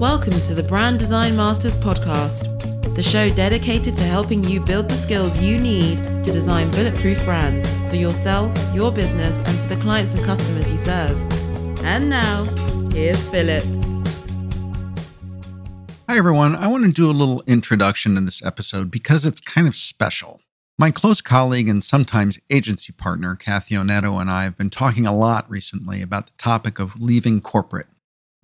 Welcome to the Brand Design Masters podcast, the show dedicated to helping you build the skills you need to design bulletproof brands for yourself, your business, and for the clients and customers you serve. And now, here's Philip. Hi, everyone. I want to do a little introduction in this episode because it's kind of special. My close colleague and sometimes agency partner, Kathy Onetto, and I have been talking a lot recently about the topic of leaving corporate.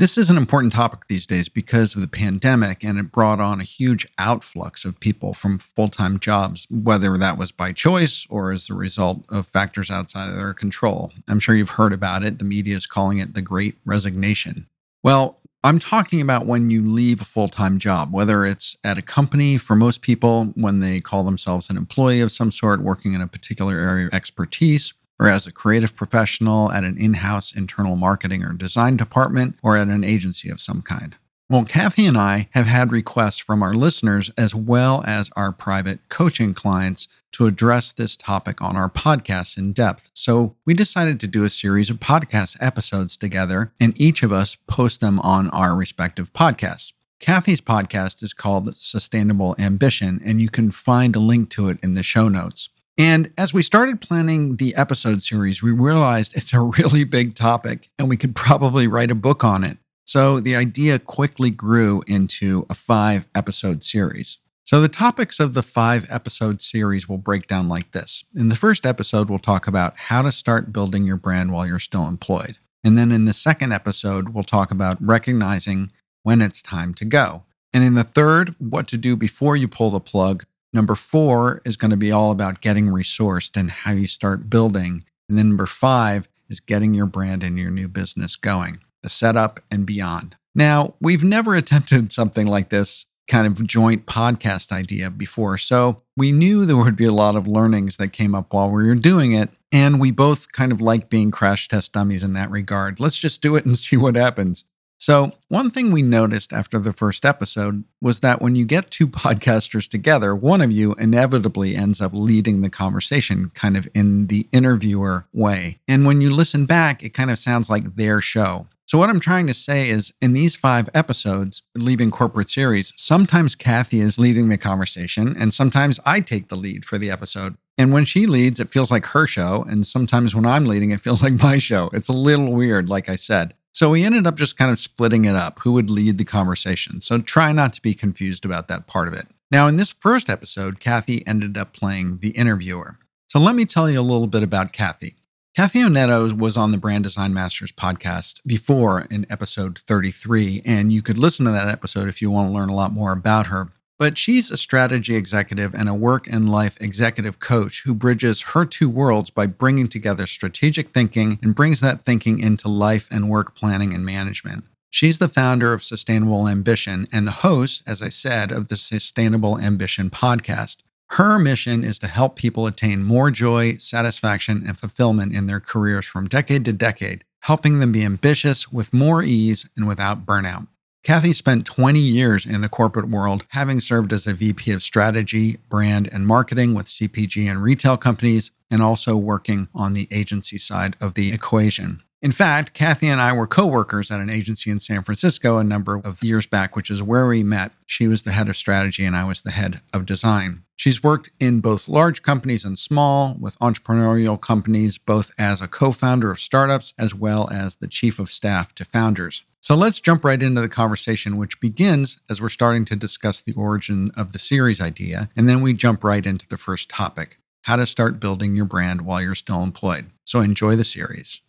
This is an important topic these days because of the pandemic, and it brought on a huge outflux of people from full time jobs, whether that was by choice or as a result of factors outside of their control. I'm sure you've heard about it. The media is calling it the great resignation. Well, I'm talking about when you leave a full time job, whether it's at a company for most people when they call themselves an employee of some sort, working in a particular area of expertise, or as a creative professional at an in house internal marketing or design department, or at an agency of some kind. Well, Kathy and I have had requests from our listeners as well as our private coaching clients to address this topic on our podcast in depth. So we decided to do a series of podcast episodes together, and each of us post them on our respective podcasts. Kathy's podcast is called Sustainable Ambition, and you can find a link to it in the show notes. And as we started planning the episode series, we realized it's a really big topic and we could probably write a book on it. So the idea quickly grew into a five episode series. So the topics of the five episode series will break down like this. In the first episode, we'll talk about how to start building your brand while you're still employed. And then in the second episode, we'll talk about recognizing when it's time to go. And in the third, what to do before you pull the plug. Number four is going to be all about getting resourced and how you start building. And then number five is getting your brand and your new business going the setup, and beyond. Now, we've never attempted something like this kind of joint podcast idea before, so we knew there would be a lot of learnings that came up while we were doing it. And we both kind of like being crash test dummies in that regard. Let's just do it and see what happens. So, one thing we noticed after the first episode was that when you get two podcasters together, one of you inevitably ends up leading the conversation kind of in the interviewer way. And when you listen back, it kind of sounds like their show. So, what I'm trying to say is in these five episodes, Leaving Corporate Series, sometimes Kathy is leading the conversation, and sometimes I take the lead for the episode. And when she leads, it feels like her show. And sometimes when I'm leading, it feels like my show. It's a little weird, like I said. So we ended up just kind of splitting it up who would lead the conversation. So try not to be confused about that part of it. Now, in this first episode, Kathy ended up playing the interviewer. So let me tell you a little bit about Kathy. Kathy Onetto was on the Brand Design Masters podcast before in episode 33, and you could listen to that episode if you want to learn a lot more about her. But she's a strategy executive and a work and life executive coach who bridges her two worlds by bringing together strategic thinking and brings that thinking into life and work planning and management. She's the founder of Sustainable Ambition and the host, as I said, of the Sustainable Ambition podcast. Her mission is to help people attain more joy, satisfaction, and fulfillment in their careers from decade to decade, helping them be ambitious with more ease and without burnout. Kathy spent 20 years in the corporate world, having served as a VP of strategy, brand, and marketing with CPG and retail companies, and also working on the agency side of the equation. In fact, Kathy and I were co-workers at an agency in San Francisco a number of years back, which is where we met. She was the head of strategy and I was the head of design. She's worked in both large companies and small with entrepreneurial companies, both as a co-founder of startups as well as the chief of staff to founders. So let's jump right into the conversation, which begins as we're starting to discuss the origin of the series idea. And then we jump right into the first topic how to start building your brand while you're still employed. So enjoy the series.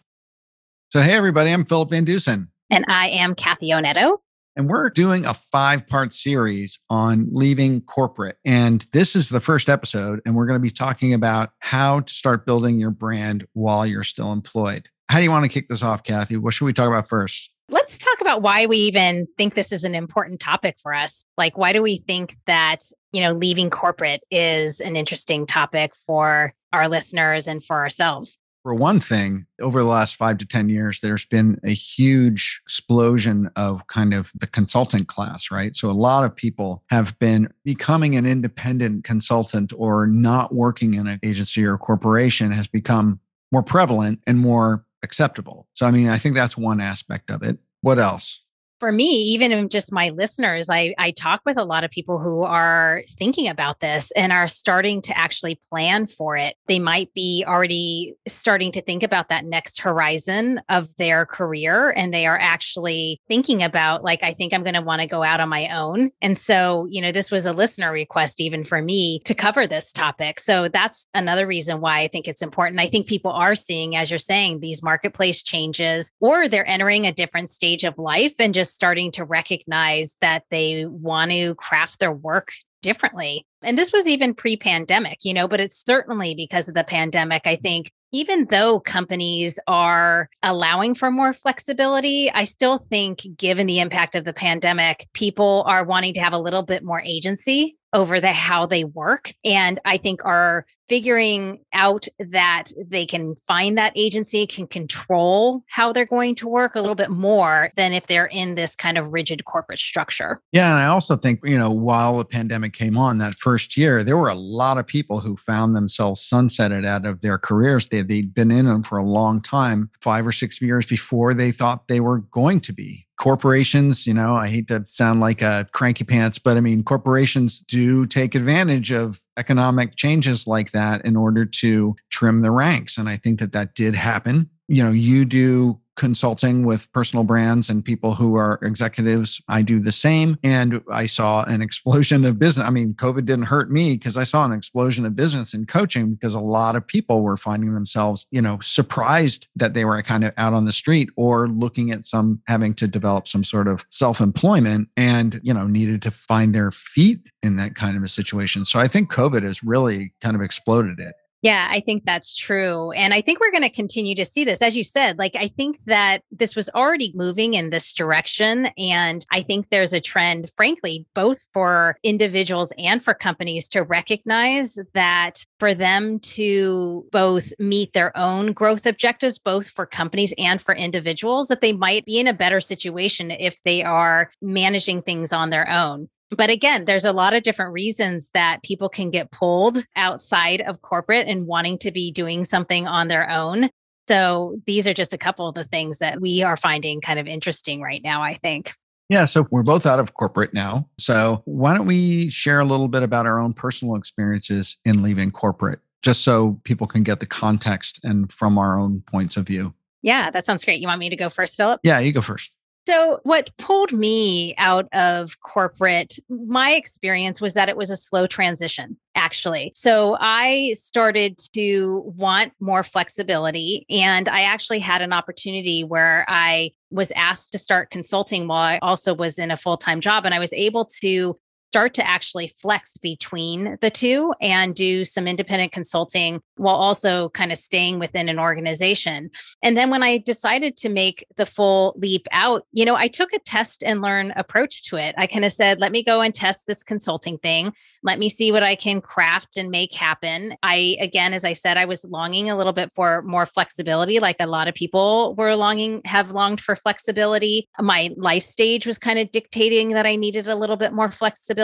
So, hey, everybody, I'm Philip Van Dusen. And I am Kathy Onetto. And we're doing a five part series on leaving corporate. And this is the first episode. And we're going to be talking about how to start building your brand while you're still employed. How do you want to kick this off, Kathy? What should we talk about first? Let's talk about why we even think this is an important topic for us. Like, why do we think that, you know, leaving corporate is an interesting topic for our listeners and for ourselves? For one thing, over the last five to 10 years, there's been a huge explosion of kind of the consultant class, right? So a lot of people have been becoming an independent consultant or not working in an agency or corporation has become more prevalent and more acceptable. So, I mean, I think that's one aspect of it. What else? For me, even just my listeners, I, I talk with a lot of people who are thinking about this and are starting to actually plan for it. They might be already starting to think about that next horizon of their career. And they are actually thinking about, like, I think I'm going to want to go out on my own. And so, you know, this was a listener request even for me to cover this topic. So that's another reason why I think it's important. I think people are seeing, as you're saying, these marketplace changes, or they're entering a different stage of life and just starting to recognize that they want to craft their work differently. And this was even pre pandemic, you know, but it's certainly because of the pandemic. I think even though companies are allowing for more flexibility, I still think, given the impact of the pandemic, people are wanting to have a little bit more agency over the how they work and i think are figuring out that they can find that agency can control how they're going to work a little bit more than if they're in this kind of rigid corporate structure. Yeah and i also think you know while the pandemic came on that first year there were a lot of people who found themselves sunsetted out of their careers. They, they'd been in them for a long time five or six years before they thought they were going to be corporations, you know, I hate to sound like a cranky pants, but I mean, corporations do take advantage of economic changes like that in order to trim the ranks. And I think that that did happen. You know, you do consulting with personal brands and people who are executives. I do the same. And I saw an explosion of business. I mean, COVID didn't hurt me because I saw an explosion of business in coaching because a lot of people were finding themselves, you know, surprised that they were kind of out on the street or looking at some having to develop some sort of self employment and, you know, needed to find their feet in that kind of a situation. So I think COVID has really kind of exploded it. Yeah, I think that's true. And I think we're going to continue to see this. As you said, like, I think that this was already moving in this direction. And I think there's a trend, frankly, both for individuals and for companies to recognize that for them to both meet their own growth objectives, both for companies and for individuals, that they might be in a better situation if they are managing things on their own. But again, there's a lot of different reasons that people can get pulled outside of corporate and wanting to be doing something on their own. So these are just a couple of the things that we are finding kind of interesting right now, I think. Yeah, so we're both out of corporate now. So why don't we share a little bit about our own personal experiences in leaving corporate, just so people can get the context and from our own points of view? Yeah, that sounds great. You want me to go first, Philip? Yeah, you go first. So, what pulled me out of corporate, my experience was that it was a slow transition, actually. So, I started to want more flexibility. And I actually had an opportunity where I was asked to start consulting while I also was in a full time job. And I was able to start to actually flex between the two and do some independent consulting while also kind of staying within an organization. And then when I decided to make the full leap out, you know, I took a test and learn approach to it. I kind of said, let me go and test this consulting thing. Let me see what I can craft and make happen. I, again, as I said, I was longing a little bit for more flexibility, like a lot of people were longing, have longed for flexibility. My life stage was kind of dictating that I needed a little bit more flexibility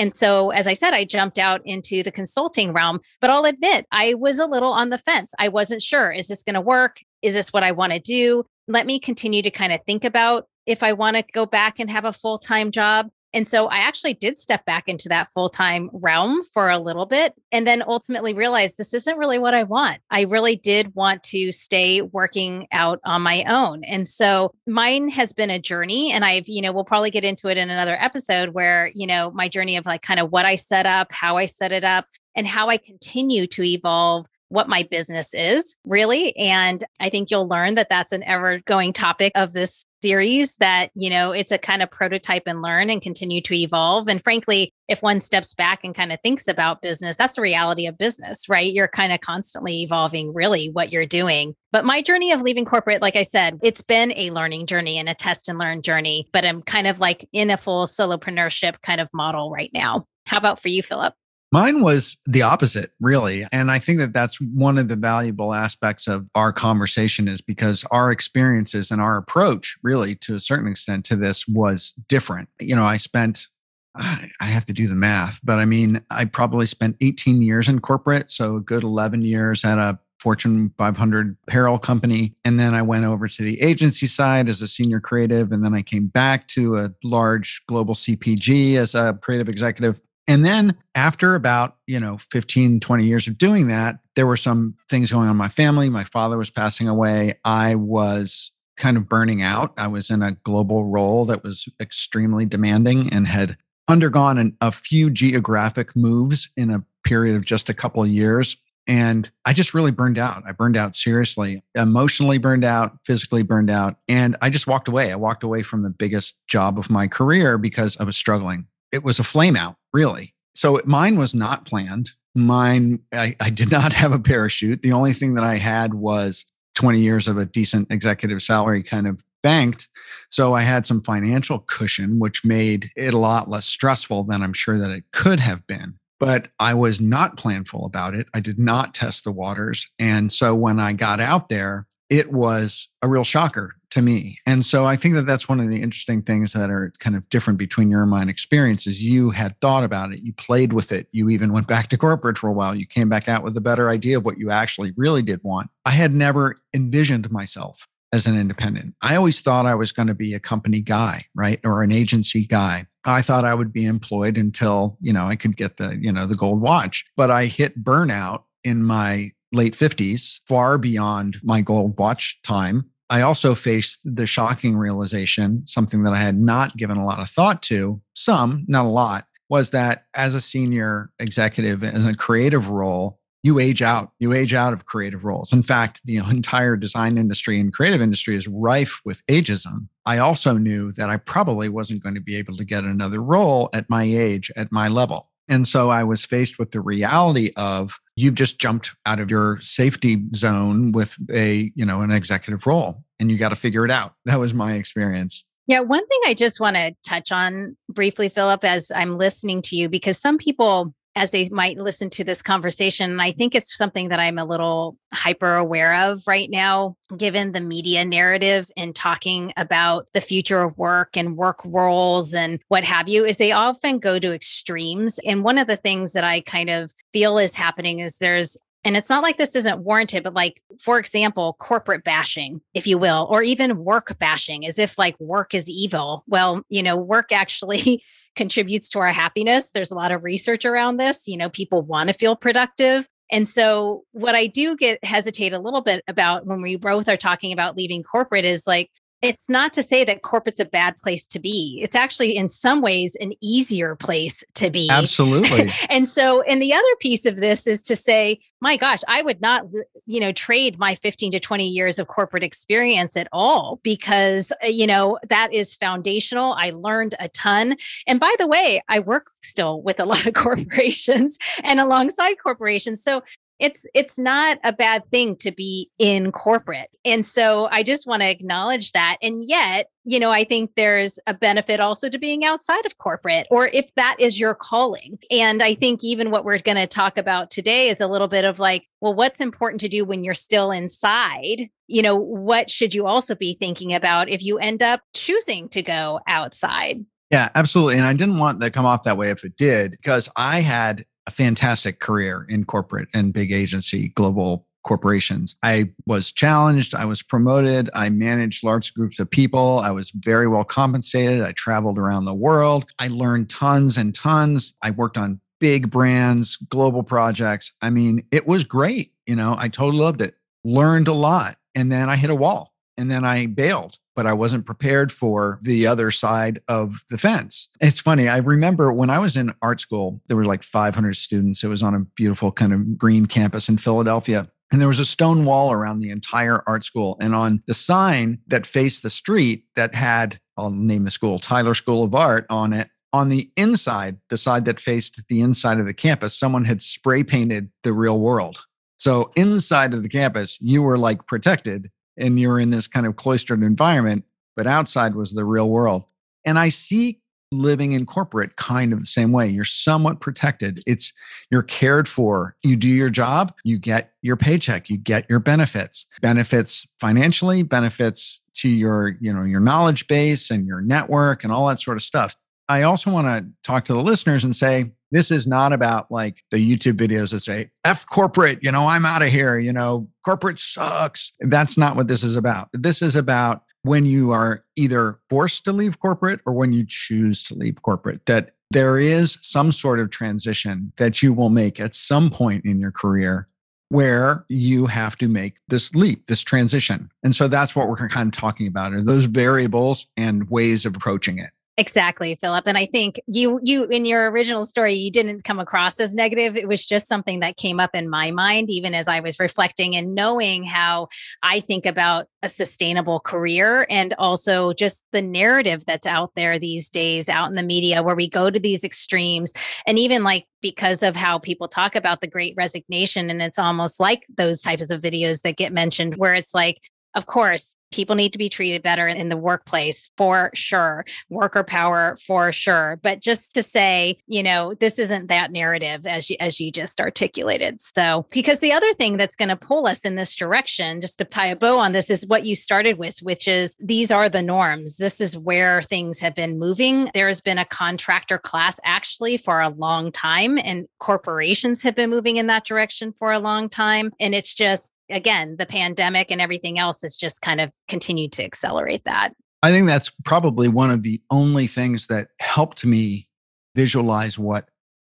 and so, as I said, I jumped out into the consulting realm, but I'll admit I was a little on the fence. I wasn't sure is this going to work? Is this what I want to do? Let me continue to kind of think about if I want to go back and have a full time job. And so I actually did step back into that full time realm for a little bit and then ultimately realized this isn't really what I want. I really did want to stay working out on my own. And so mine has been a journey. And I've, you know, we'll probably get into it in another episode where, you know, my journey of like kind of what I set up, how I set it up, and how I continue to evolve what my business is really. And I think you'll learn that that's an ever going topic of this series that, you know, it's a kind of prototype and learn and continue to evolve. And frankly, if one steps back and kind of thinks about business, that's the reality of business, right? You're kind of constantly evolving really what you're doing. But my journey of leaving corporate, like I said, it's been a learning journey and a test and learn journey, but I'm kind of like in a full solopreneurship kind of model right now. How about for you, Philip? Mine was the opposite, really. And I think that that's one of the valuable aspects of our conversation is because our experiences and our approach, really, to a certain extent, to this was different. You know, I spent, I have to do the math, but I mean, I probably spent 18 years in corporate. So a good 11 years at a Fortune 500 apparel company. And then I went over to the agency side as a senior creative. And then I came back to a large global CPG as a creative executive. And then after about, you know, 15, 20 years of doing that, there were some things going on in my family. My father was passing away. I was kind of burning out. I was in a global role that was extremely demanding and had undergone an, a few geographic moves in a period of just a couple of years. And I just really burned out. I burned out seriously, emotionally burned out, physically burned out. And I just walked away. I walked away from the biggest job of my career because I was struggling. It was a flame out, really. So mine was not planned. Mine, I, I did not have a parachute. The only thing that I had was 20 years of a decent executive salary kind of banked. So I had some financial cushion, which made it a lot less stressful than I'm sure that it could have been. But I was not planful about it. I did not test the waters. And so when I got out there, it was a real shocker to me. And so I think that that's one of the interesting things that are kind of different between your and mine experiences. You had thought about it, you played with it, you even went back to corporate for a while, you came back out with a better idea of what you actually really did want. I had never envisioned myself as an independent. I always thought I was going to be a company guy, right? Or an agency guy. I thought I would be employed until, you know, I could get the, you know, the gold watch. But I hit burnout in my late 50s, far beyond my gold watch time. I also faced the shocking realization, something that I had not given a lot of thought to, some, not a lot, was that as a senior executive in a creative role, you age out. You age out of creative roles. In fact, the entire design industry and creative industry is rife with ageism. I also knew that I probably wasn't going to be able to get another role at my age, at my level. And so I was faced with the reality of you've just jumped out of your safety zone with a, you know, an executive role and you got to figure it out. That was my experience. Yeah, one thing I just want to touch on briefly, Philip, as I'm listening to you, because some people as they might listen to this conversation. And I think it's something that I'm a little hyper aware of right now, given the media narrative and talking about the future of work and work roles and what have you, is they often go to extremes. And one of the things that I kind of feel is happening is there's and it's not like this isn't warranted, but like, for example, corporate bashing, if you will, or even work bashing, as if like work is evil. Well, you know, work actually contributes to our happiness. There's a lot of research around this. You know, people want to feel productive. And so, what I do get hesitate a little bit about when we both are talking about leaving corporate is like, it's not to say that corporate's a bad place to be. It's actually, in some ways, an easier place to be. Absolutely. and so, and the other piece of this is to say, my gosh, I would not, you know, trade my 15 to 20 years of corporate experience at all because, uh, you know, that is foundational. I learned a ton. And by the way, I work still with a lot of corporations and alongside corporations. So it's it's not a bad thing to be in corporate. And so i just want to acknowledge that. And yet you know i think there's a benefit also to being outside of corporate or if that is your calling. And i think even what we're going to talk about today is a little bit of like well what's important to do when you're still inside? You know what should you also be thinking about if you end up choosing to go outside? Yeah, absolutely. And I didn't want that to come off that way if it did, because I had a fantastic career in corporate and big agency global corporations. I was challenged, I was promoted, I managed large groups of people, I was very well compensated, I traveled around the world, I learned tons and tons. I worked on big brands, global projects. I mean, it was great, you know, I totally loved it. Learned a lot and then I hit a wall and then I bailed but I wasn't prepared for the other side of the fence. It's funny. I remember when I was in art school, there were like 500 students. It was on a beautiful kind of green campus in Philadelphia. And there was a stone wall around the entire art school. And on the sign that faced the street that had, I'll name the school, Tyler School of Art on it, on the inside, the side that faced the inside of the campus, someone had spray painted the real world. So inside of the campus, you were like protected and you're in this kind of cloistered environment, but outside was the real world. And I see living in corporate kind of the same way. You're somewhat protected. It's you're cared for. You do your job, you get your paycheck, you get your benefits. Benefits financially, benefits to your, you know, your knowledge base and your network and all that sort of stuff. I also want to talk to the listeners and say This is not about like the YouTube videos that say, F corporate, you know, I'm out of here, you know, corporate sucks. That's not what this is about. This is about when you are either forced to leave corporate or when you choose to leave corporate, that there is some sort of transition that you will make at some point in your career where you have to make this leap, this transition. And so that's what we're kind of talking about are those variables and ways of approaching it. Exactly, Philip. And I think you you in your original story you didn't come across as negative. It was just something that came up in my mind even as I was reflecting and knowing how I think about a sustainable career and also just the narrative that's out there these days out in the media where we go to these extremes and even like because of how people talk about the great resignation and it's almost like those types of videos that get mentioned where it's like of course, people need to be treated better in the workplace for sure, worker power for sure. But just to say, you know, this isn't that narrative as you, as you just articulated. So, because the other thing that's going to pull us in this direction, just to tie a bow on this, is what you started with, which is these are the norms. This is where things have been moving. There's been a contractor class actually for a long time, and corporations have been moving in that direction for a long time. And it's just again, the pandemic and everything else has just kind of continued to accelerate that. I think that's probably one of the only things that helped me visualize what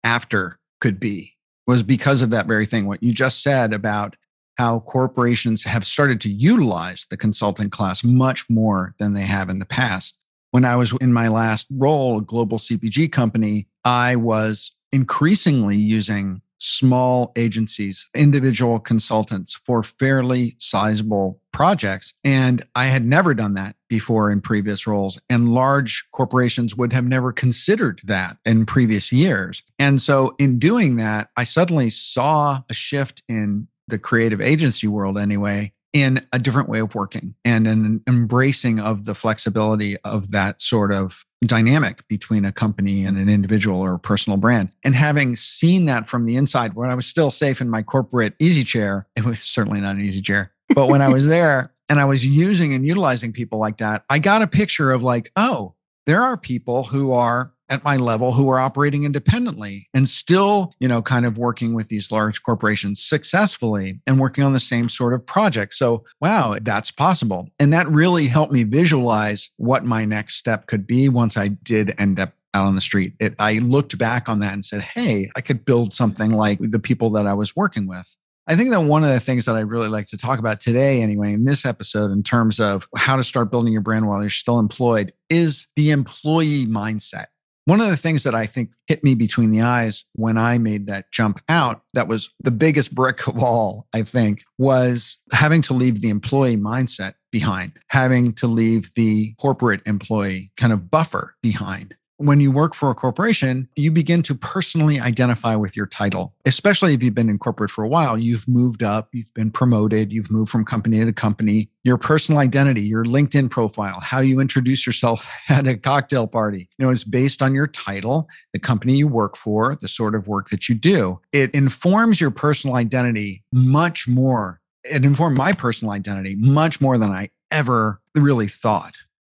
after could be was because of that very thing what you just said about how corporations have started to utilize the consultant class much more than they have in the past. When I was in my last role, a global CPG company, I was increasingly using small agencies, individual consultants for fairly sizable projects. And I had never done that before in previous roles. And large corporations would have never considered that in previous years. And so in doing that, I suddenly saw a shift in the creative agency world anyway in a different way of working and an embracing of the flexibility of that sort of dynamic between a company and an individual or a personal brand. And having seen that from the inside, when I was still safe in my corporate easy chair, it was certainly not an easy chair. But when I was there and I was using and utilizing people like that, I got a picture of like, oh, there are people who are at my level who are operating independently and still, you know, kind of working with these large corporations successfully and working on the same sort of project. So, wow, that's possible. And that really helped me visualize what my next step could be once I did end up out on the street. It, I looked back on that and said, hey, I could build something like the people that I was working with. I think that one of the things that I really like to talk about today, anyway, in this episode, in terms of how to start building your brand while you're still employed, is the employee mindset. One of the things that I think hit me between the eyes when I made that jump out, that was the biggest brick of all, I think, was having to leave the employee mindset behind, having to leave the corporate employee kind of buffer behind when you work for a corporation, you begin to personally identify with your title, especially if you've been in corporate for a while. You've moved up, you've been promoted, you've moved from company to company. Your personal identity, your LinkedIn profile, how you introduce yourself at a cocktail party, you know, is based on your title, the company you work for, the sort of work that you do. It informs your personal identity much more. It informed my personal identity much more than I ever really thought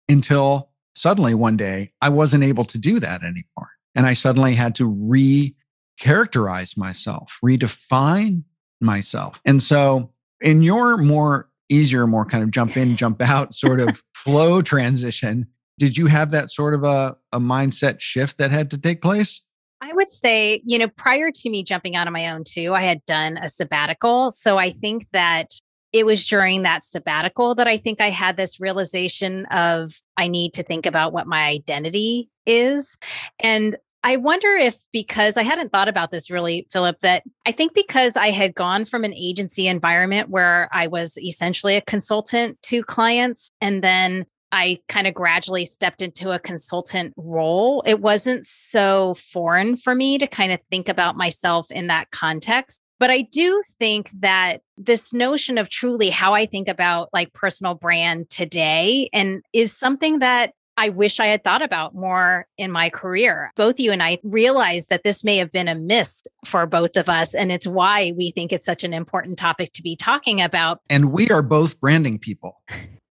until suddenly one day I wasn't able to do that anymore. And I suddenly had to re characterize myself, redefine myself. And so, in your more easier, more kind of jump in, jump out sort of flow transition, did you have that sort of a, a mindset shift that had to take place? I would say, you know, prior to me jumping out on my own too, I had done a sabbatical. So I think that it was during that sabbatical that I think I had this realization of I need to think about what my identity is. And I wonder if because I hadn't thought about this really, Philip, that I think because I had gone from an agency environment where I was essentially a consultant to clients and then I kind of gradually stepped into a consultant role. It wasn't so foreign for me to kind of think about myself in that context. But I do think that this notion of truly how I think about like personal brand today and is something that I wish I had thought about more in my career. Both you and I realize that this may have been a miss for both of us. And it's why we think it's such an important topic to be talking about. And we are both branding people.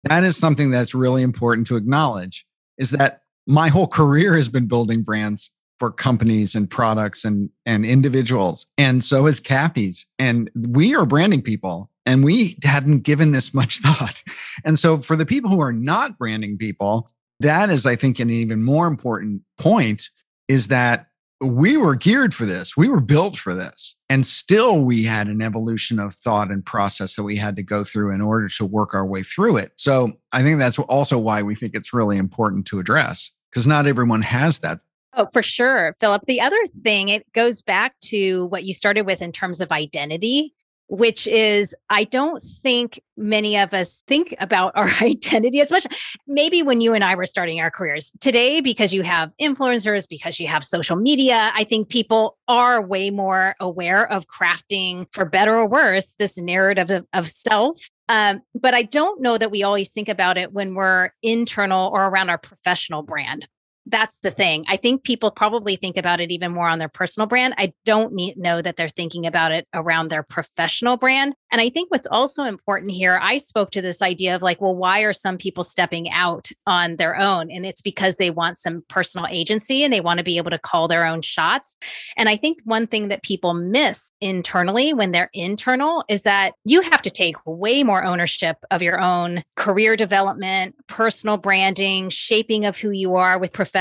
That is something that's really important to acknowledge is that my whole career has been building brands for companies and products and and individuals and so is Kathy's and we are branding people and we hadn't given this much thought. And so for the people who are not branding people that is i think an even more important point is that we were geared for this we were built for this and still we had an evolution of thought and process that we had to go through in order to work our way through it. So i think that's also why we think it's really important to address because not everyone has that Oh, for sure, Philip. The other thing, it goes back to what you started with in terms of identity, which is I don't think many of us think about our identity as much. Maybe when you and I were starting our careers today, because you have influencers, because you have social media, I think people are way more aware of crafting, for better or worse, this narrative of, of self um, but I don't know that we always think about it when we're internal or around our professional brand that's the thing. I think people probably think about it even more on their personal brand. I don't need, know that they're thinking about it around their professional brand. And I think what's also important here, I spoke to this idea of like, well, why are some people stepping out on their own? And it's because they want some personal agency and they want to be able to call their own shots. And I think one thing that people miss internally when they're internal is that you have to take way more ownership of your own career development, personal branding, shaping of who you are with professional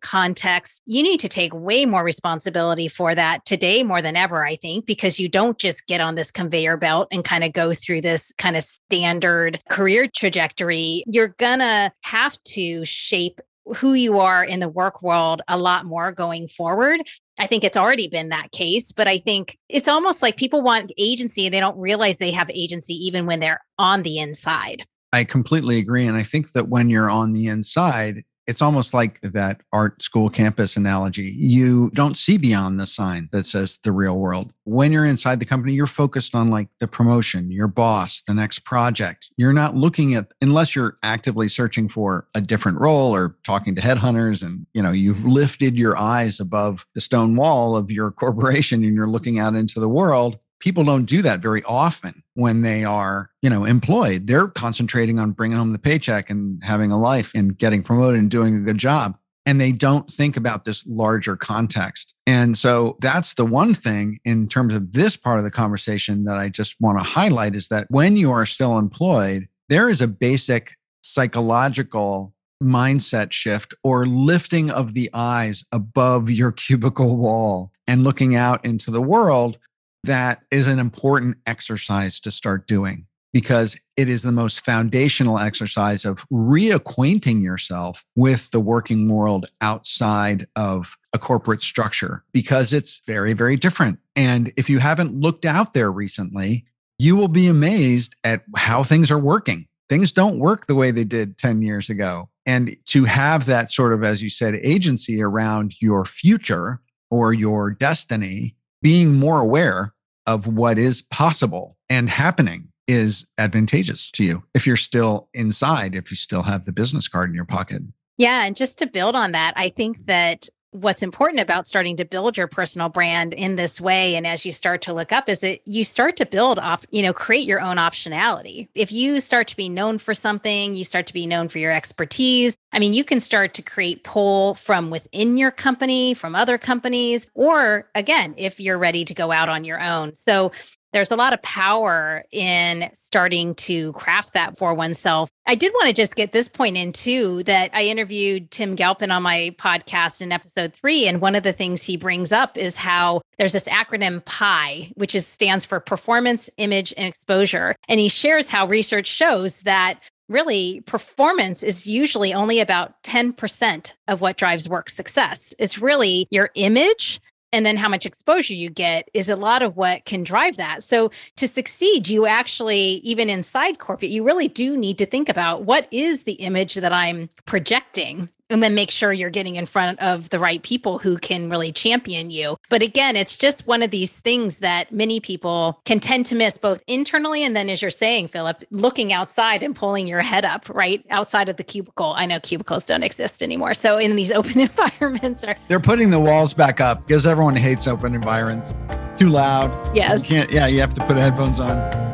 context. You need to take way more responsibility for that today more than ever, I think, because you don't just get on this conveyor belt and kind of go through this kind of standard career trajectory, you're gonna have to shape who you are in the work world a lot more going forward. I think it's already been that case, but I think it's almost like people want agency and they don't realize they have agency even when they're on the inside. I completely agree. And I think that when you're on the inside, it's almost like that art school campus analogy. You don't see beyond the sign that says the real world. When you're inside the company, you're focused on like the promotion, your boss, the next project. You're not looking at unless you're actively searching for a different role or talking to headhunters and you know, you've lifted your eyes above the stone wall of your corporation and you're looking out into the world people don't do that very often when they are you know employed. They're concentrating on bringing home the paycheck and having a life and getting promoted and doing a good job and they don't think about this larger context. And so that's the one thing in terms of this part of the conversation that i just want to highlight is that when you are still employed there is a basic psychological mindset shift or lifting of the eyes above your cubicle wall and looking out into the world that is an important exercise to start doing because it is the most foundational exercise of reacquainting yourself with the working world outside of a corporate structure because it's very, very different. And if you haven't looked out there recently, you will be amazed at how things are working. Things don't work the way they did 10 years ago. And to have that sort of, as you said, agency around your future or your destiny being more aware of what is possible and happening is advantageous to you if you're still inside, if you still have the business card in your pocket. Yeah. And just to build on that, I think that what's important about starting to build your personal brand in this way and as you start to look up is that you start to build up you know create your own optionality. If you start to be known for something you start to be known for your expertise i mean you can start to create pull from within your company from other companies or again if you're ready to go out on your own. So there's a lot of power in starting to craft that for oneself. I did want to just get this point in too that I interviewed Tim Galpin on my podcast in episode three. And one of the things he brings up is how there's this acronym PIE, which is stands for performance, image, and exposure. And he shares how research shows that really performance is usually only about 10% of what drives work success. It's really your image and then how much exposure you get is a lot of what can drive that. So to succeed, you actually, even inside corporate, you really do need to think about what is the image that I'm projecting and then make sure you're getting in front of the right people who can really champion you. But again, it's just one of these things that many people can tend to miss both internally and then, as you're saying, Philip, looking outside and pulling your head up right outside of the cubicle. I know cubicles don't exist anymore. So in these open environments are they're putting the walls back up because everyone hates open environments. Too loud. Yes. You can't, yeah, you have to put headphones on.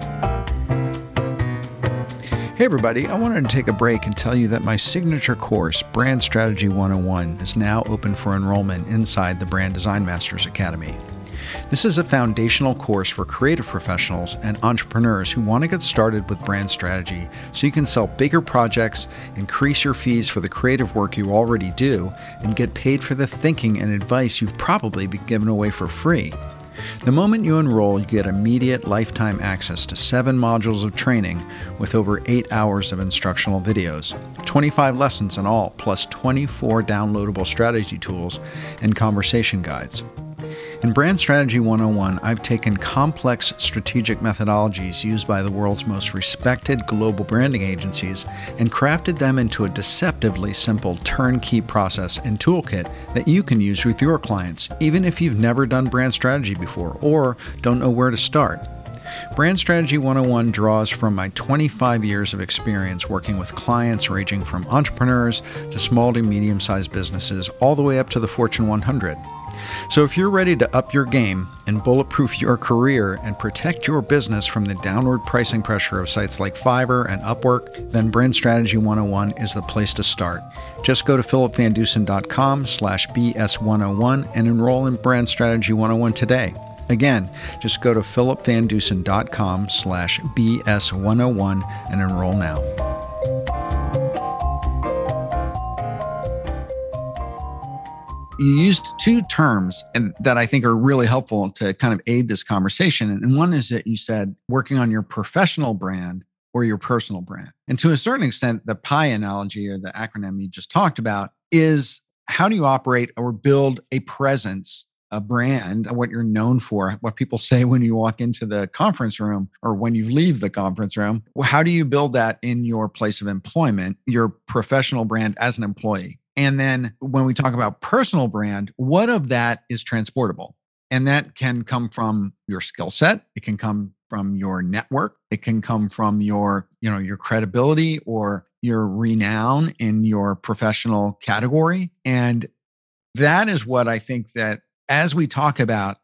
Hey, everybody, I wanted to take a break and tell you that my signature course, Brand Strategy 101, is now open for enrollment inside the Brand Design Masters Academy. This is a foundational course for creative professionals and entrepreneurs who want to get started with brand strategy so you can sell bigger projects, increase your fees for the creative work you already do, and get paid for the thinking and advice you've probably been given away for free. The moment you enroll, you get immediate lifetime access to seven modules of training with over eight hours of instructional videos, 25 lessons in all, plus 24 downloadable strategy tools and conversation guides. In Brand Strategy 101, I've taken complex strategic methodologies used by the world's most respected global branding agencies and crafted them into a deceptively simple turnkey process and toolkit that you can use with your clients, even if you've never done brand strategy before or don't know where to start. Brand Strategy 101 draws from my 25 years of experience working with clients ranging from entrepreneurs to small to medium sized businesses, all the way up to the Fortune 100. So if you're ready to up your game and bulletproof your career and protect your business from the downward pricing pressure of sites like Fiverr and Upwork, then Brand Strategy 101 is the place to start. Just go to philipvandusen.com slash BS101 and enroll in Brand Strategy 101 today. Again, just go to philipvandusen.com slash BS101 and enroll now. You used two terms and that I think are really helpful to kind of aid this conversation. And one is that you said working on your professional brand or your personal brand. And to a certain extent, the PIE analogy or the acronym you just talked about is how do you operate or build a presence, a brand, what you're known for, what people say when you walk into the conference room or when you leave the conference room. How do you build that in your place of employment, your professional brand as an employee? And then when we talk about personal brand, what of that is transportable? And that can come from your skill set. It can come from your network. It can come from your, you know, your credibility or your renown in your professional category. And that is what I think that as we talk about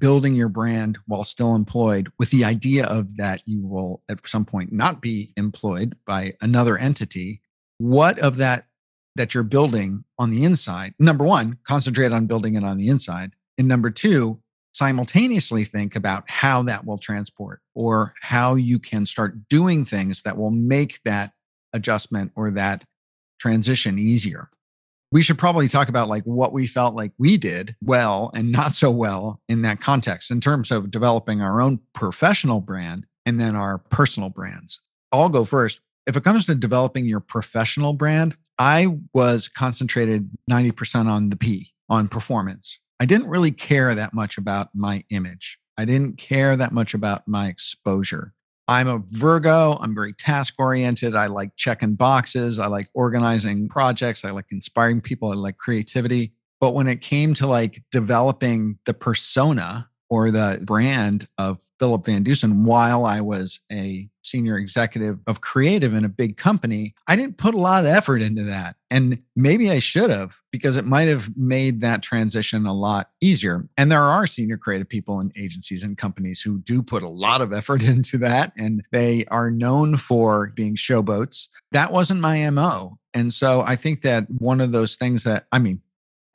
building your brand while still employed with the idea of that you will at some point not be employed by another entity, what of that that you're building on the inside, number one, concentrate on building it on the inside. And number two, simultaneously think about how that will transport or how you can start doing things that will make that adjustment or that transition easier. We should probably talk about like what we felt like we did well and not so well in that context in terms of developing our own professional brand and then our personal brands. I'll go first. If it comes to developing your professional brand, I was concentrated 90% on the P, on performance. I didn't really care that much about my image. I didn't care that much about my exposure. I'm a Virgo. I'm very task oriented. I like checking boxes. I like organizing projects. I like inspiring people. I like creativity. But when it came to like developing the persona or the brand of Philip Van Dusen while I was a senior executive of creative in a big company, I didn't put a lot of effort into that. And maybe I should have because it might have made that transition a lot easier. And there are senior creative people in agencies and companies who do put a lot of effort into that and they are known for being showboats. That wasn't my MO. And so I think that one of those things that, I mean,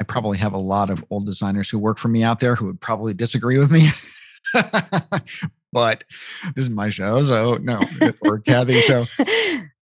I probably have a lot of old designers who work for me out there who would probably disagree with me. but this is my show, so no, or Kathy's show.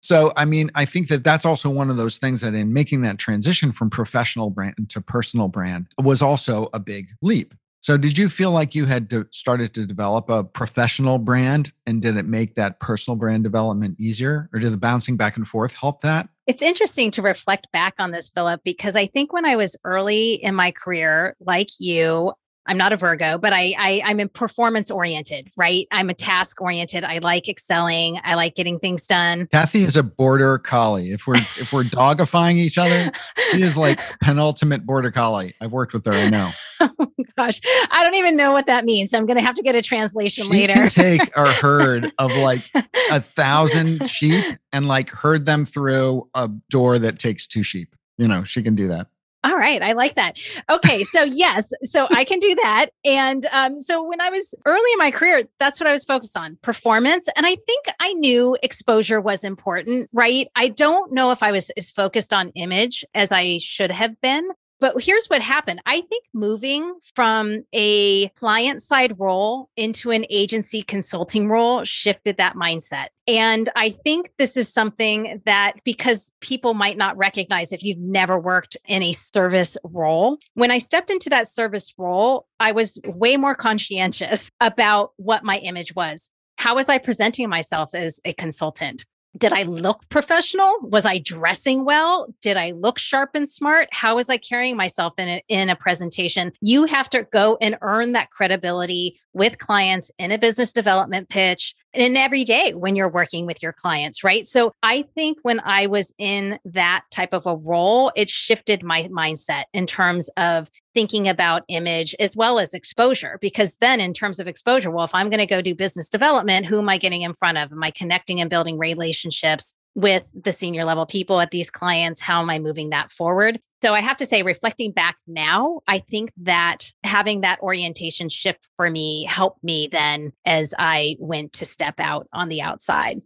So, I mean, I think that that's also one of those things that in making that transition from professional brand to personal brand was also a big leap. So, did you feel like you had to started to develop a professional brand and did it make that personal brand development easier or did the bouncing back and forth help that? It's interesting to reflect back on this, Philip, because I think when I was early in my career, like you, I'm not a Virgo, but I, I I'm in performance oriented, right? I'm a task oriented. I like excelling. I like getting things done. Kathy is a border collie. If we're if we're dogifying each other, she is like penultimate border collie. I've worked with her. I know. oh gosh, I don't even know what that means. So I'm going to have to get a translation she later. Can take a herd of like a thousand sheep and like herd them through a door that takes two sheep. You know, she can do that. All right, I like that. Okay, so yes, so I can do that. And um, so when I was early in my career, that's what I was focused on performance. And I think I knew exposure was important, right? I don't know if I was as focused on image as I should have been. But here's what happened. I think moving from a client side role into an agency consulting role shifted that mindset. And I think this is something that because people might not recognize if you've never worked in a service role, when I stepped into that service role, I was way more conscientious about what my image was. How was I presenting myself as a consultant? Did I look professional? Was I dressing well? Did I look sharp and smart? How was I carrying myself in a, in a presentation? You have to go and earn that credibility with clients in a business development pitch and every day when you're working with your clients, right? So I think when I was in that type of a role, it shifted my mindset in terms of thinking about image as well as exposure. Because then, in terms of exposure, well, if I'm going to go do business development, who am I getting in front of? Am I connecting and building relationships? with the senior level people at these clients? How am I moving that forward? So I have to say, reflecting back now, I think that having that orientation shift for me helped me then as I went to step out on the outside.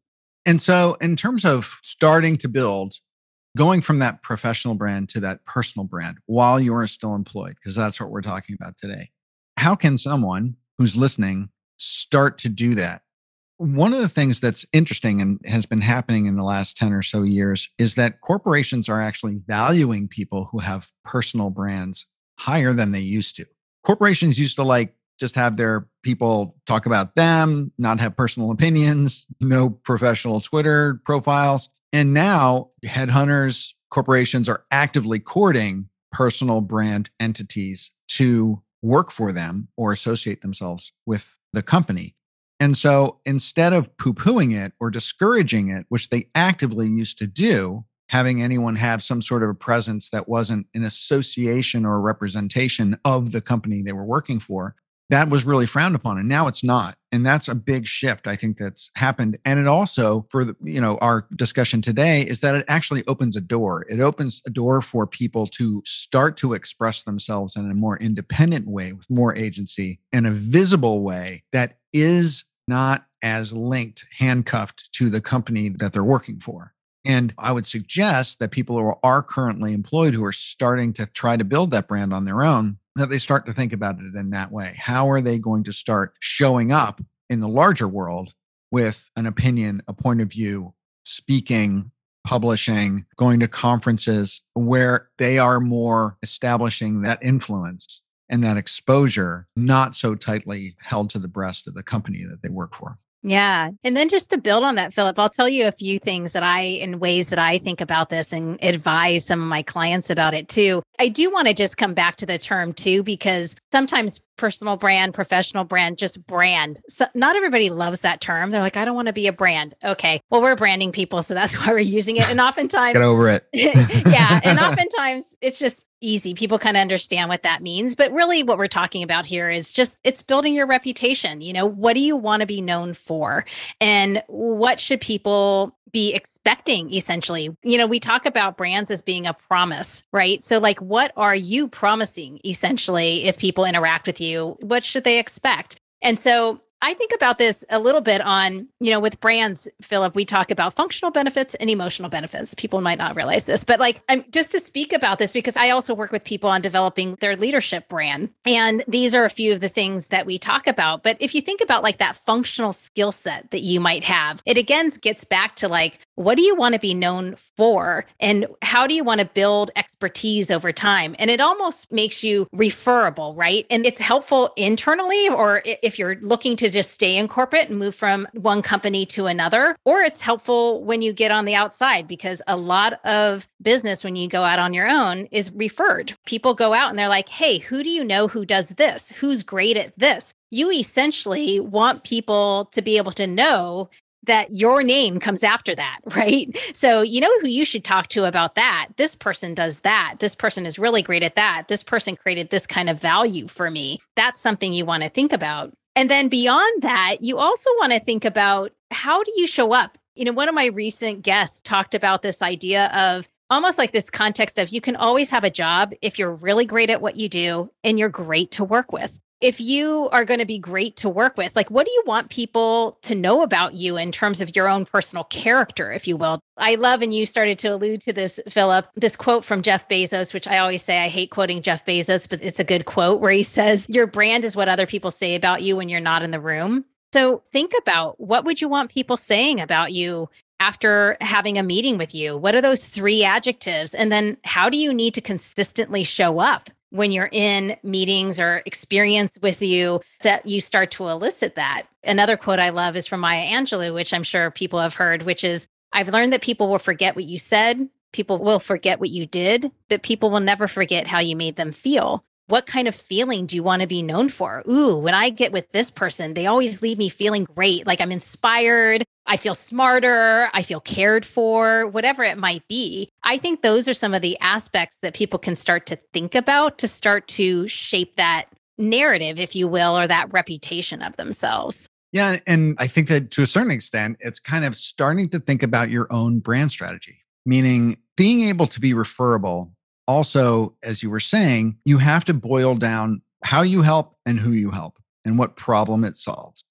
And so, in terms of starting to build, going from that professional brand to that personal brand while you are still employed, because that's what we're talking about today, how can someone who's listening start to do that? One of the things that's interesting and has been happening in the last 10 or so years is that corporations are actually valuing people who have personal brands higher than they used to. Corporations used to like just have their people talk about them, not have personal opinions, no professional Twitter profiles. And now headhunters, corporations are actively courting personal brand entities to work for them or associate themselves with the company. And so instead of poo pooing it or discouraging it, which they actively used to do, having anyone have some sort of a presence that wasn't an association or a representation of the company they were working for, that was really frowned upon and now it's not and that's a big shift i think that's happened and it also for the you know our discussion today is that it actually opens a door it opens a door for people to start to express themselves in a more independent way with more agency in a visible way that is not as linked, handcuffed to the company that they're working for. And I would suggest that people who are currently employed who are starting to try to build that brand on their own, that they start to think about it in that way. How are they going to start showing up in the larger world with an opinion, a point of view, speaking, publishing, going to conferences where they are more establishing that influence and that exposure not so tightly held to the breast of the company that they work for. Yeah. And then just to build on that, Philip, I'll tell you a few things that I, in ways that I think about this and advise some of my clients about it too. I do want to just come back to the term too, because sometimes personal brand, professional brand, just brand. So not everybody loves that term. They're like, I don't want to be a brand. Okay. Well, we're branding people. So that's why we're using it. And oftentimes, get over it. yeah. And oftentimes it's just easy. People kind of understand what that means. But really, what we're talking about here is just it's building your reputation. You know, what do you want to be known for? And what should people be expecting essentially? You know, we talk about brands as being a promise, right? So, like, what are you promising essentially if people interact with you? What should they expect? And so I think about this a little bit on, you know, with brands, Philip, we talk about functional benefits and emotional benefits. People might not realize this, but like, I'm just to speak about this because I also work with people on developing their leadership brand. And these are a few of the things that we talk about. But if you think about like that functional skill set that you might have, it again gets back to like, what do you want to be known for? And how do you want to build expertise over time? And it almost makes you referable, right? And it's helpful internally, or if you're looking to just stay in corporate and move from one company to another, or it's helpful when you get on the outside because a lot of business when you go out on your own is referred. People go out and they're like, hey, who do you know who does this? Who's great at this? You essentially want people to be able to know that your name comes after that, right? So, you know who you should talk to about that. This person does that. This person is really great at that. This person created this kind of value for me. That's something you want to think about. And then beyond that, you also want to think about how do you show up? You know, one of my recent guests talked about this idea of almost like this context of you can always have a job if you're really great at what you do and you're great to work with if you are going to be great to work with, like what do you want people to know about you in terms of your own personal character, if you will? I love, and you started to allude to this, Philip, this quote from Jeff Bezos, which I always say I hate quoting Jeff Bezos, but it's a good quote where he says, Your brand is what other people say about you when you're not in the room. So think about what would you want people saying about you after having a meeting with you? What are those three adjectives? And then how do you need to consistently show up? When you're in meetings or experience with you that you start to elicit that. Another quote I love is from Maya Angelou, which I'm sure people have heard, which is I've learned that people will forget what you said, people will forget what you did, but people will never forget how you made them feel what kind of feeling do you want to be known for? Ooh, when I get with this person, they always leave me feeling great, like I'm inspired, I feel smarter, I feel cared for, whatever it might be. I think those are some of the aspects that people can start to think about to start to shape that narrative, if you will, or that reputation of themselves. Yeah. And I think that to a certain extent, it's kind of starting to think about your own brand strategy, meaning being able to be referable also, as you were saying, you have to boil down how you help and who you help and what problem it solves.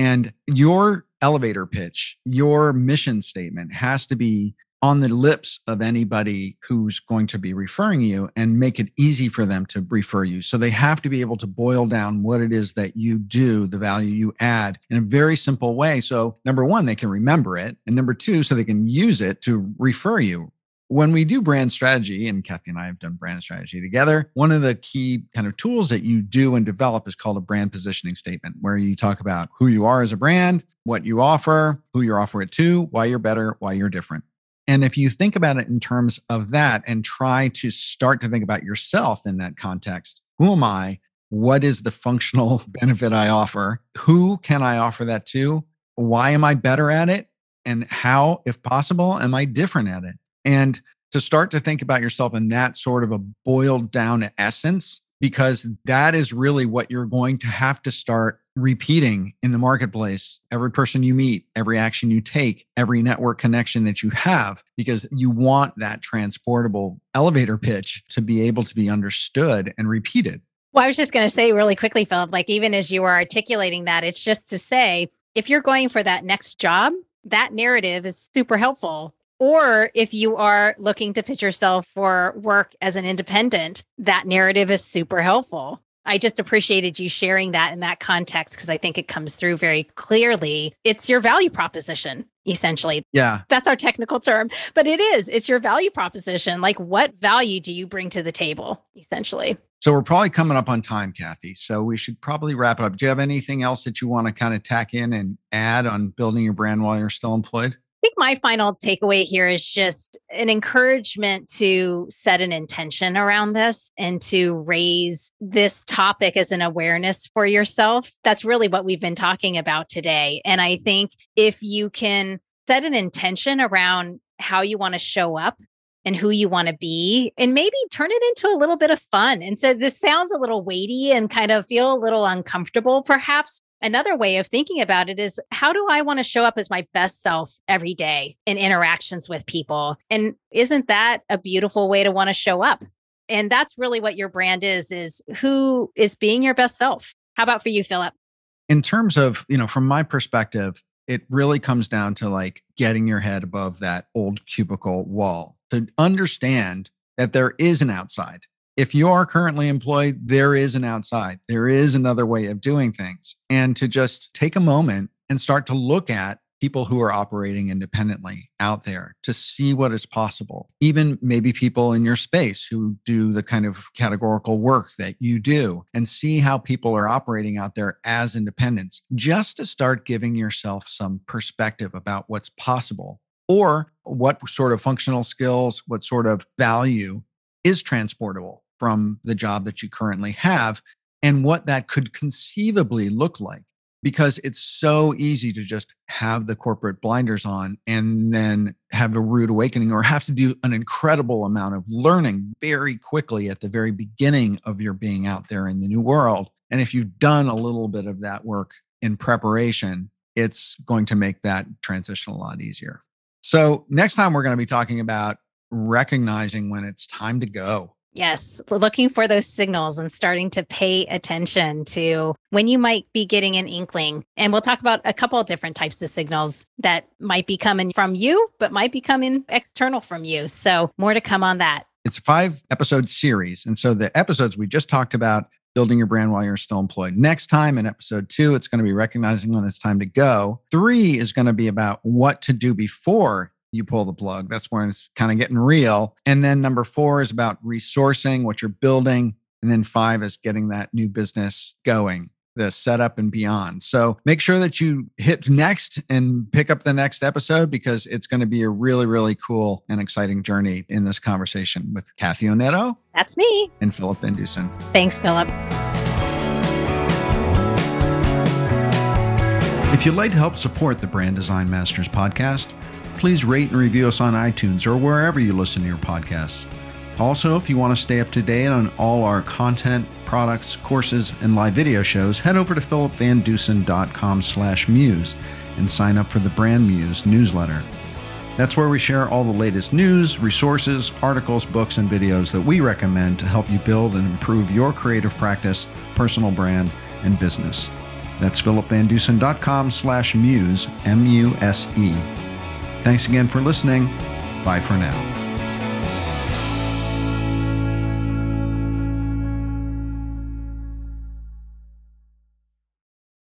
And your elevator pitch, your mission statement has to be on the lips of anybody who's going to be referring you and make it easy for them to refer you. So they have to be able to boil down what it is that you do, the value you add in a very simple way. So, number one, they can remember it. And number two, so they can use it to refer you when we do brand strategy, and Kathy and I have done brand strategy together, one of the key kind of tools that you do and develop is called a brand positioning statement, where you talk about who you are as a brand, what you offer, who you offer it to, why you're better, why you're different. And if you think about it in terms of that and try to start to think about yourself in that context, who am I? What is the functional benefit I offer? Who can I offer that to? Why am I better at it? And how, if possible, am I different at it? And to start to think about yourself in that sort of a boiled down essence, because that is really what you're going to have to start repeating in the marketplace. Every person you meet, every action you take, every network connection that you have, because you want that transportable elevator pitch to be able to be understood and repeated. Well, I was just going to say really quickly, Philip, like even as you were articulating that, it's just to say if you're going for that next job, that narrative is super helpful or if you are looking to pitch yourself for work as an independent, that narrative is super helpful. I just appreciated you sharing that in that context because I think it comes through very clearly. It's your value proposition, essentially. Yeah. That's our technical term, but it is. It's your value proposition. Like, what value do you bring to the table, essentially? So, we're probably coming up on time, Kathy. So, we should probably wrap it up. Do you have anything else that you want to kind of tack in and add on building your brand while you're still employed? I think my final takeaway here is just an encouragement to set an intention around this and to raise this topic as an awareness for yourself. That's really what we've been talking about today. And I think if you can set an intention around how you want to show up and who you want to be and maybe turn it into a little bit of fun. And so this sounds a little weighty and kind of feel a little uncomfortable perhaps, Another way of thinking about it is how do I want to show up as my best self every day in interactions with people? And isn't that a beautiful way to want to show up? And that's really what your brand is is who is being your best self. How about for you, Philip? In terms of, you know, from my perspective, it really comes down to like getting your head above that old cubicle wall to understand that there is an outside if you are currently employed, there is an outside, there is another way of doing things. And to just take a moment and start to look at people who are operating independently out there to see what is possible. Even maybe people in your space who do the kind of categorical work that you do and see how people are operating out there as independents, just to start giving yourself some perspective about what's possible or what sort of functional skills, what sort of value is transportable from the job that you currently have and what that could conceivably look like because it's so easy to just have the corporate blinders on and then have a rude awakening or have to do an incredible amount of learning very quickly at the very beginning of your being out there in the new world. And if you've done a little bit of that work in preparation, it's going to make that transition a lot easier. So, next time we're going to be talking about recognizing when it's time to go. Yes, looking for those signals and starting to pay attention to when you might be getting an inkling. And we'll talk about a couple of different types of signals that might be coming from you, but might be coming external from you. So, more to come on that. It's a five episode series. And so, the episodes we just talked about building your brand while you're still employed. Next time in episode two, it's going to be recognizing when it's time to go. Three is going to be about what to do before you pull the plug. That's when it's kind of getting real. And then number four is about resourcing what you're building. And then five is getting that new business going, the setup and beyond. So make sure that you hit next and pick up the next episode because it's going to be a really, really cool and exciting journey in this conversation with Kathy Onetto. That's me. And Philip VanDusen. Thanks, Philip. If you'd like to help support the Brand Design Masters podcast, please rate and review us on iTunes or wherever you listen to your podcasts. Also, if you want to stay up to date on all our content, products, courses, and live video shows, head over to philipvandusen.com slash muse and sign up for the Brand Muse newsletter. That's where we share all the latest news, resources, articles, books, and videos that we recommend to help you build and improve your creative practice, personal brand, and business. That's philipvandusen.com slash muse, M-U-S-E. Thanks again for listening. Bye for now.